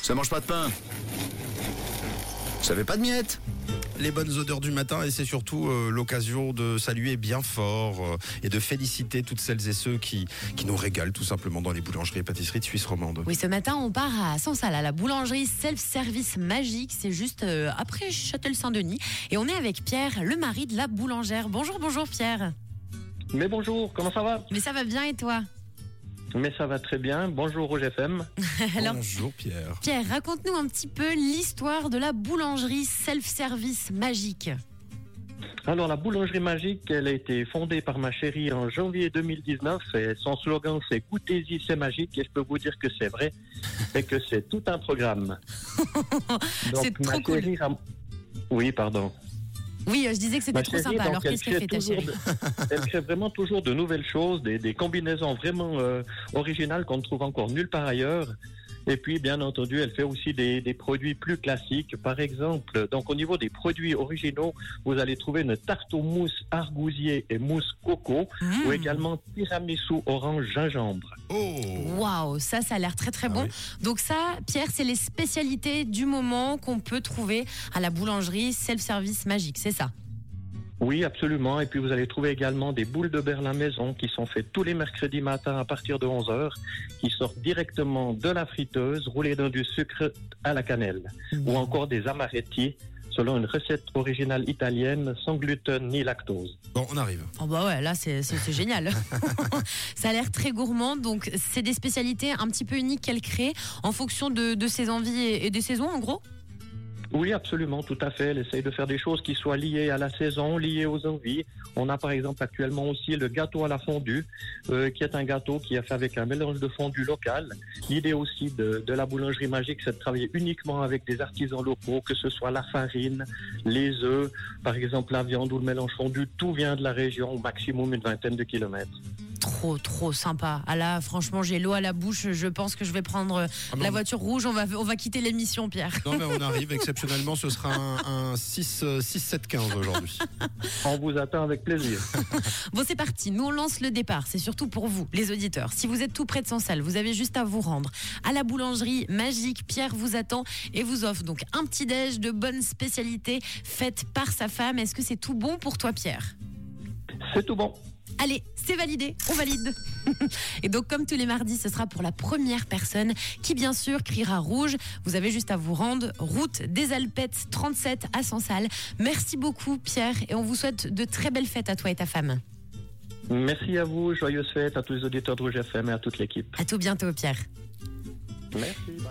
Ça mange pas de pain. Ça fait pas de miettes. les bonnes odeurs du matin et c'est surtout euh, l'occasion de saluer bien fort euh, et de féliciter toutes celles et ceux qui, qui nous régalent tout simplement dans les boulangeries et pâtisseries de Suisse romande. Oui, ce matin, on part à Sansal, à la boulangerie self-service magique. C'est juste euh, après Châtel-Saint-Denis. Et on est avec Pierre, le mari de la boulangère. Bonjour, bonjour Pierre. Mais bonjour, comment ça va? Mais ça va bien et toi? Mais ça va très bien. Bonjour Rouge FM. Alors, Bonjour Pierre. Pierre, raconte-nous un petit peu l'histoire de la boulangerie self-service magique. Alors la boulangerie magique, elle a été fondée par ma chérie en janvier 2019 et son slogan c'est goûtez-y, c'est magique et je peux vous dire que c'est vrai et que c'est tout un programme. C'est ma trop cool. a- Oui, pardon. Oui, je disais que c'était trop sympa. Alors, elle qu'est-ce qu'elle crée fait ta chérie de- Elle crée vraiment toujours de nouvelles choses, des, des combinaisons vraiment euh, originales qu'on ne trouve encore nulle part ailleurs. Et puis, bien entendu, elle fait aussi des, des produits plus classiques. Par exemple, donc au niveau des produits originaux, vous allez trouver une tarte aux mousses argousier et mousse coco, Mmh. ou également tiramisu orange gingembre. Oh Waouh, ça, ça a l'air très très Ah bon. oui. Donc ça, Pierre, c'est les spécialités du moment qu'on peut trouver à la boulangerie self-service magique, c'est ça? Oui, absolument. Et puis vous allez trouver également des boules de berlin maison qui sont faites tous les mercredis matins à partir de 11h, qui sortent directement de la friteuse, roulées dans du sucre à la cannelle, ou encore des amaretti selon une recette originale italienne sans gluten ni lactose. Bon, on arrive. Oh bah ouais, là c'est génial. ça a l'air très gourmand, donc c'est des spécialités un petit peu uniques qu'elle crée en fonction de, de ses envies et, et des saisons en gros? Oui, absolument, tout à fait. Elle essaye de faire des choses qui soient liées à la saison, liées aux envies. On a par exemple actuellement aussi le gâteau à la fondue, euh, qui est un gâteau qui est fait avec un mélange de fondue local. L'idée aussi de, de la boulangerie magique, c'est de travailler uniquement avec des artisans locaux, que ce soit la farine, les œufs, par exemple la viande ou le mélange fondu, tout vient de la région, au maximum une vingtaine de kilomètres. Trop, trop sympa. Ah là, franchement, j'ai l'eau à la bouche. Je pense que je vais prendre euh, Ah, la on- voiture rouge. On va, on va quitter l'émission, Pierre. Non mais on arrive, exceptionnellement ce sera un, un 6, euh, 6 7 15 aujourd'hui. On vous attend avec plaisir. Bon, c'est parti. Nous, on lance le départ. C'est surtout pour vous, les auditeurs. Si vous êtes tout près de Sansal, vous avez juste à vous rendre à la boulangerie magique. Pierre vous attend et vous offre donc un petit déj de bonnes spécialités faites par sa femme. Est-ce que c'est tout bon pour toi, Pierre? C'est tout bon. Allez, c'est validé, on valide. Et donc, comme tous les mardis, ce sera pour la première personne qui, bien sûr, criera rouge. Vous avez juste à vous rendre, route des Alpettes 37 à Sansal. Merci beaucoup, Pierre, et on vous souhaite de très belles fêtes à toi et ta femme. Merci à vous, joyeuses fêtes à tous les auditeurs de Rouge FM et à toute l'équipe. À tout bientôt, Pierre.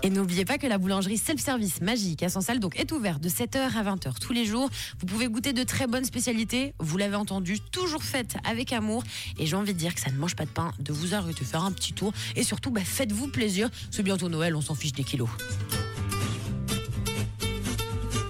Et n'oubliez pas que la boulangerie self-service magique à Sansal donc est ouverte de 7h à 20h tous les jours. Vous pouvez goûter de très bonnes spécialités. Vous l'avez entendu, toujours faites avec amour. Et j'ai envie de dire que ça ne mange pas de pain, de vous arrêter, faire un petit tour. Et surtout, bah, faites-vous plaisir. C'est bientôt Noël, on s'en fiche des kilos.